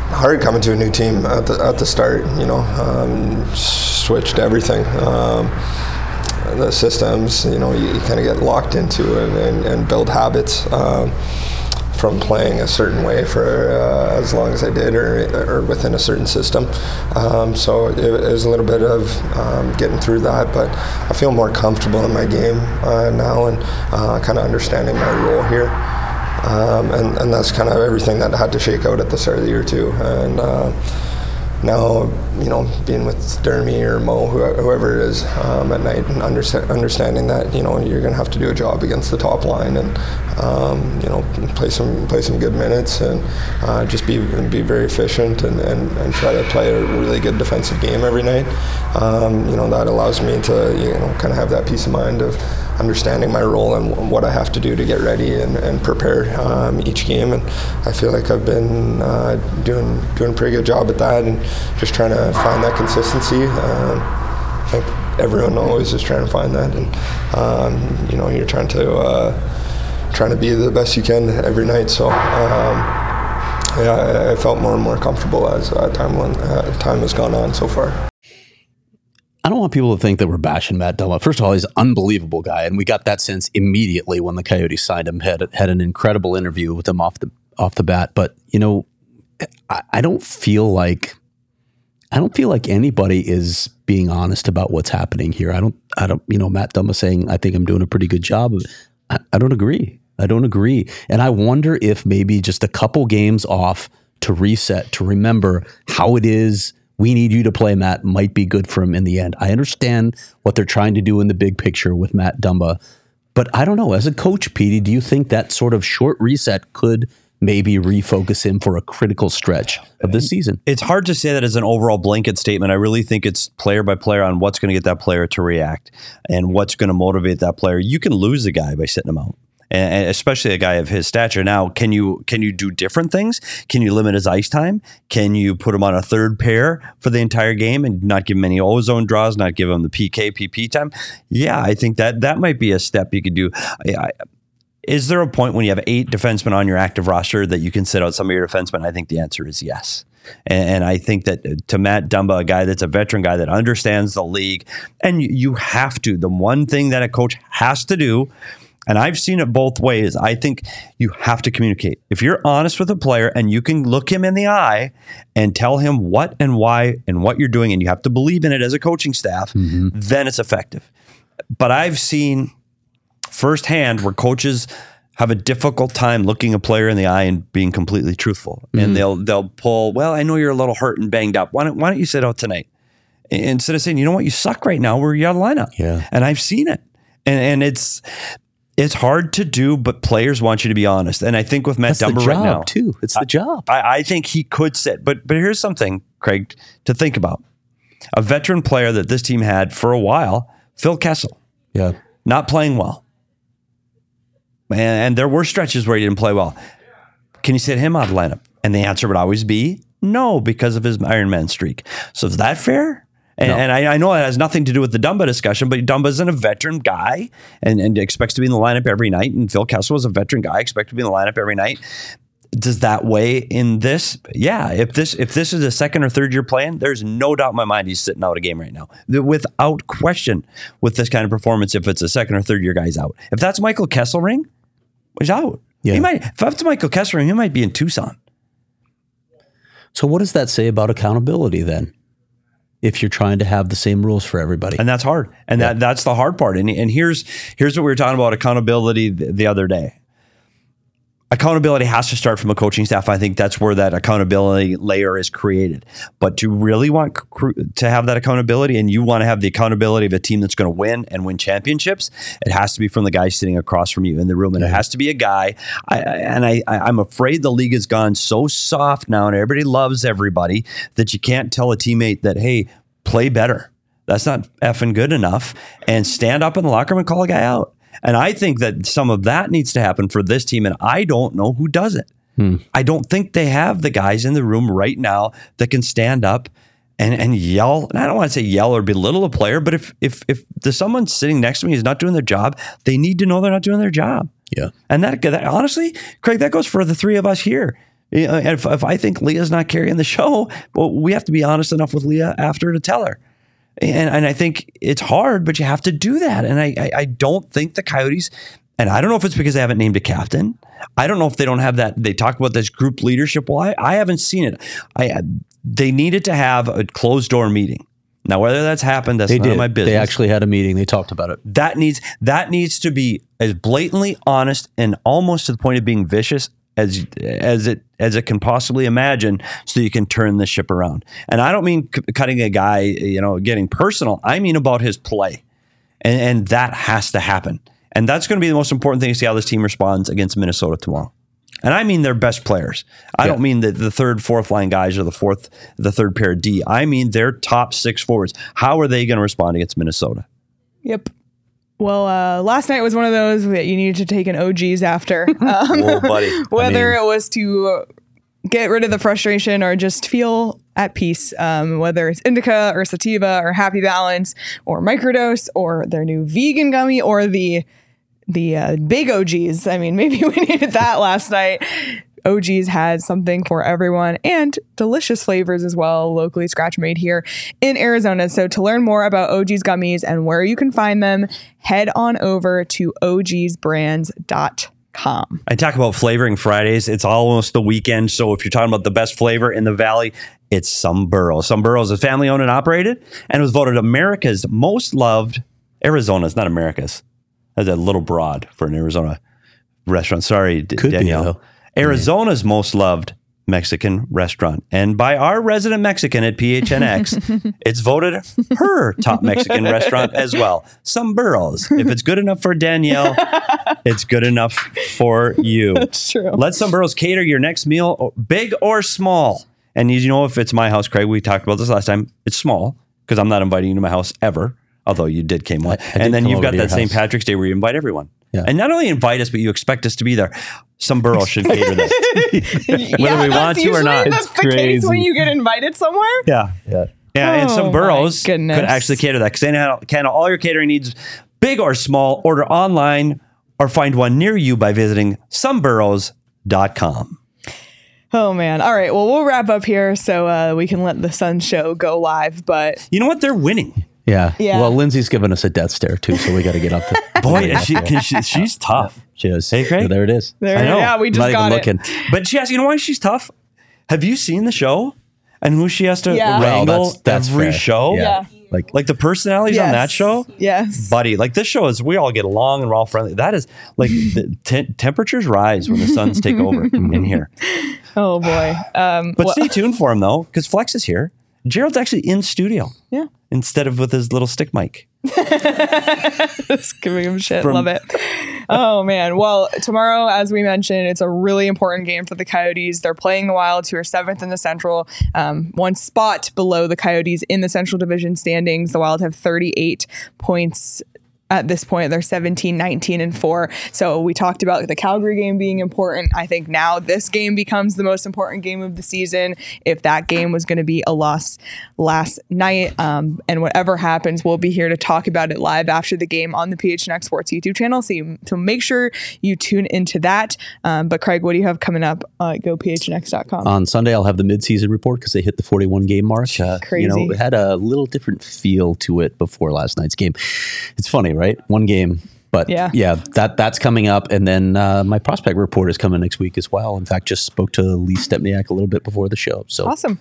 hard coming to a new team at the, at the start, you know, um, switched everything. Um, the systems, you know, you, you kind of get locked into it and, and build habits um, from playing a certain way for uh, as long as I did or, or within a certain system. Um, so it, it was a little bit of um, getting through that, but I feel more comfortable in my game uh, now and uh, kind of understanding my role here. Um, and, and that's kind of everything that had to shake out at the start of the year too. And uh, now, you know, being with Dermy or Mo, whoever it is, um, at night, and understa- understanding that you know you're going to have to do a job against the top line, and um, you know, play some play some good minutes, and uh, just be be very efficient, and, and, and try to play a really good defensive game every night. Um, you know, that allows me to you know kind of have that peace of mind of understanding my role and what I have to do to get ready and, and prepare um, each game. And I feel like I've been uh, doing doing a pretty good job at that and just trying to find that consistency. Um, I think everyone always is trying to find that, and um, you know you're trying to uh, trying to be the best you can every night. So. Um, yeah, I, I felt more and more comfortable as uh, time went, uh, time has gone on so far. I don't want people to think that we're bashing Matt Dumba. First of all, he's an unbelievable guy, and we got that sense immediately when the Coyotes signed him. had had an incredible interview with him off the off the bat. But you know, I, I don't feel like I don't feel like anybody is being honest about what's happening here. I don't. I don't. You know, Matt Dumba saying I think I'm doing a pretty good job. I, I don't agree. I don't agree, and I wonder if maybe just a couple games off to reset to remember how it is we need you to play Matt might be good for him in the end. I understand what they're trying to do in the big picture with Matt Dumba, but I don't know. As a coach, Petey, do you think that sort of short reset could maybe refocus him for a critical stretch of this season? It's hard to say that as an overall blanket statement. I really think it's player by player on what's going to get that player to react and what's going to motivate that player. You can lose a guy by sitting him out. And and especially a guy of his stature. Now, can you can you do different things? Can you limit his ice time? Can you put him on a third pair for the entire game and not give him any ozone draws, not give him the PK PP time? Yeah, I think that that might be a step you could do. I, I, is there a point when you have eight defensemen on your active roster that you can sit out some of your defensemen? I think the answer is yes. And, and I think that uh, to Matt Dumba, a guy that's a veteran guy that understands the league, and you, you have to. The one thing that a coach has to do and I've seen it both ways. I think you have to communicate. If you're honest with a player and you can look him in the eye and tell him what and why and what you're doing, and you have to believe in it as a coaching staff, then it's effective. But I've seen firsthand where coaches have a difficult time looking a player in the eye and being completely truthful. And mm-hmm. they'll they'll pull, well, I know you're a little hurt and banged up. Why don't, why don't you sit out tonight? Instead of saying, you know what, you suck right now, we're out of lineup. Yeah. And I've seen it. And and it's it's hard to do, but players want you to be honest. And I think with Matt Dumba right now, too. It's the job. I, I think he could sit. But but here's something, Craig, to think about. A veteran player that this team had for a while, Phil Kessel, Yeah. not playing well. And, and there were stretches where he didn't play well. Can you sit him out of the lineup? And the answer would always be no, because of his Iron Man streak. So is that fair? And, and I, I know it has nothing to do with the Dumba discussion, but Dumba's a veteran guy and, and expects to be in the lineup every night. And Phil Kessel is a veteran guy, expects to be in the lineup every night. Does that weigh in this? Yeah. If this if this is a second or third year plan, there's no doubt in my mind he's sitting out a game right now. Without question, with this kind of performance, if it's a second or third year guy's out. If that's Michael Kesselring, he's out. Yeah. He might if that's Michael Kesselring, he might be in Tucson. So what does that say about accountability then? If you're trying to have the same rules for everybody. and that's hard and that that's the hard part and, and here's here's what we were talking about accountability the, the other day accountability has to start from a coaching staff. I think that's where that accountability layer is created. But to really want cr- to have that accountability and you want to have the accountability of a team that's going to win and win championships it has to be from the guy sitting across from you in the room and it has to be a guy. I, and I, I i'm afraid the league has gone so soft now and everybody loves everybody that you can't tell a teammate that hey play better. That's not effing good enough. And stand up in the locker room and call a guy out. And I think that some of that needs to happen for this team. And I don't know who does it. Hmm. I don't think they have the guys in the room right now that can stand up and, and yell. And I don't want to say yell or belittle a player, but if if if the someone sitting next to me is not doing their job, they need to know they're not doing their job. yeah. And that, that honestly, Craig, that goes for the three of us here. You know, if, if I think Leah's not carrying the show, well, we have to be honest enough with Leah after to tell her. And, and I think it's hard, but you have to do that. And I, I, I don't think the Coyotes, and I don't know if it's because they haven't named a captain. I don't know if they don't have that. They talk about this group leadership. Well, I, I haven't seen it. I they needed to have a closed door meeting. Now, whether that's happened, that's They none did. of my business They actually had a meeting. They talked about it. that needs that needs to be as blatantly honest and almost to the point of being vicious as as it as it can possibly imagine so you can turn the ship around and i don't mean c- cutting a guy you know getting personal i mean about his play and, and that has to happen and that's going to be the most important thing to see how this team responds against minnesota tomorrow and I mean their best players. I Yeah. don't mean the, the third, fourth line guys or the fourth, the third pair of D. I mean their top six forwards. How are they going to respond against Minnesota? Yep. Well, uh, last night was one of those that you needed to take an OGs after. Um, buddy. whether it was to get rid of the frustration or just feel at peace, um, whether it's indica or sativa or happy balance or microdose or their new vegan gummy or the the uh, big OGs. I mean, maybe we needed that last night. OGs has something for everyone and delicious flavors as well, locally scratch made here in Arizona. So, to learn more about OGs gummies and where you can find them, head on over to ogsbrands.com. I talk about flavoring Fridays. It's almost the weekend. So if you're talking about the best flavor in the valley, it's Someburros. Some Burrows is family owned and operated and was voted America's most loved. Arizona's not America's. That's a little broad for an Arizona restaurant. Sorry, D- Could be, Danielle. though. Arizona's most loved Mexican restaurant. And by our resident Mexican at PHNX, it's voted her top Mexican restaurant as well. Someburros. If it's good enough for Danielle, it's good enough for you. That's true. Let Someburros cater your next meal, big or small. And you know, if it's my house, Craig, we talked about this last time. It's small because I'm not inviting you to my house ever. Although you did came one, I did and then you've got that your St. Patrick's Day where you invite everyone, Yeah. and not only invite us, but you expect us to be there. Someburros should cater this. yeah, we want to or usually- not. That's It's the case when you get invited somewhere. Yeah. Yeah. Yeah, and Oh, some my burrows could actually cater that because they know- can all your catering needs, big or small. Order online or find one near you by visiting someburros.com. Oh man. All right. Well, we'll wrap up here so uh, we can let the Sun show go live. But You know what? They're winning. Yeah. Yeah. Well, Lindsay's giving us a death stare too, so we got to get up there. Boy, is she, 'cause she, she's tough. She is. Hey, Craig? There it is. there, I know. yeah, we just not got even it. looking. But she has, you know why she's tough? Have you seen the show and who she has to Yeah. Well, wrangle that's- that's every fair. show? Yeah. Like, Like the personalities on that show? Yes. Buddy, like this show is, we all get along and we're all friendly. That is like the te- temperatures rise when the suns take over in here. Oh boy. Um, But well- stay tuned for him though, because Flex is here. Gerald's actually in studio yeah. instead of with his little stick mic. Just giving him shit. From- Love it. Oh man. Well, tomorrow, as we mentioned, it's a really important game for the Coyotes. They're playing the Wilds, who are seventh in the Central, um, one spot below the Coyotes in the Central Division standings. The Wild have 38 points. At this point, they're 17, 19, and 4. So we talked about the Calgary game being important. I think now this game becomes the most important game of the season. If that game was going to be a loss last night, um, and whatever happens, we'll be here to talk about it live after the game on the PHNX Sports YouTube channel. So, you, so make sure you tune into that. Um, but Craig, what do you have coming up? Uh, GoPHNX.com. on Sunday, I'll have the midseason report because they hit the 41 game mark. Uh, You know, it had a little different feel to it before last night's game. It's funny, right? One game. But Yeah. yeah, that that's coming up, and then uh, my prospect report is coming next week as well. In fact, just spoke to Lee Stempniak a little bit before the show. So Awesome.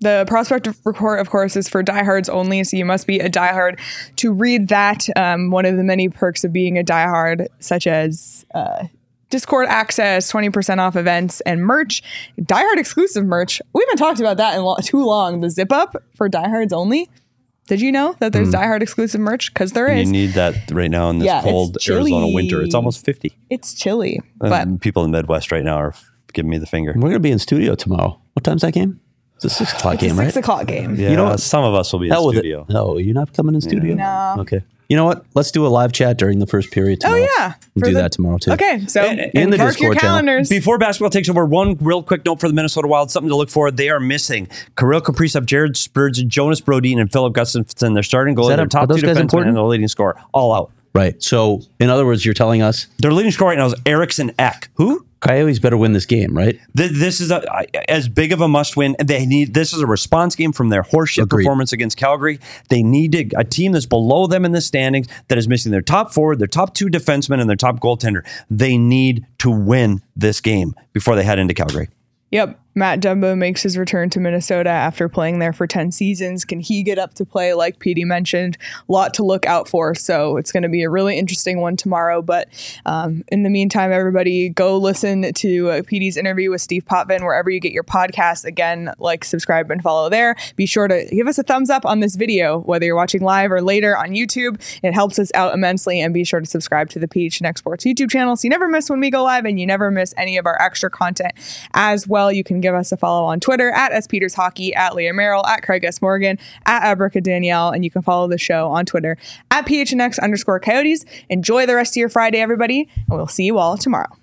The prospect report, of course, is for diehards only, so you must be a diehard to read that. Um, one of the many perks of being a diehard, such as uh, Discord access, 20% off events, and merch. Diehard exclusive merch. We haven't talked about that in lo- too long. The zip up for diehards only. Did you know that there's mm. diehard exclusive merch? Because there You is. need that right now in this Yeah, cold Arizona winter. It's almost 50. It's chilly, but people in the Midwest right now are giving me the finger. we're gonna be in studio tomorrow. What time's that game? It's a six o'clock it's a game, six right? o'clock game. Yeah, You know what? some of us will be in Hell with studio. it. No, you're not coming in studio. No. Okay. You know what? Let's do a live chat during the first period. Oh Tomorrow. yeah, We'll do the- that tomorrow too. Okay, so And- In the mark your Discord channel. calendars. Before basketball takes over, one real quick note for the Minnesota Wild, something to look for. They are missing Kirill Kaprizov, Jared Spurgeon, Jonas Brodin, and Filip Gustavsson. They're starting goalie, that their a- top two guys defensemen, important? and their leading scorer. All out. Right. So, in other words, you're telling us Their leading scorer right now is Eriksson Ek. Who? Coyotes better win this game, right? Th- This is a, as big of a must win. They need this is a response game from their horseshit Agreed. performance against Calgary. They need to, a team that's below them in the standings that is missing their top forward, their top two defensemen, and their top goaltender. They need to win this game before they head into Calgary. Yep. Matt Dumba makes his return to Minnesota after playing there for 10 seasons. Can he get up to play like Petey mentioned? A lot to look out for. So it's going to be a really interesting one tomorrow. But um, in the meantime, everybody go listen to uh, Petey's interview with Steve Potvin wherever you get your podcasts. Again, like, subscribe, and follow there. Be sure to give us a thumbs up on this video, whether you're watching live or later on YouTube. It helps us out immensely. And be sure to subscribe to the PHNX Sports YouTube channel so you never miss when we go live and you never miss any of our extra content as well. You can give us a follow on Twitter at S Peters Hockey, at Leah Merrill, at Craig S. Morgan, at Abrica Danielle, and you can follow the show on Twitter at PHNX underscore coyotes. Enjoy the rest of your Friday, everybody, and we'll see you all tomorrow.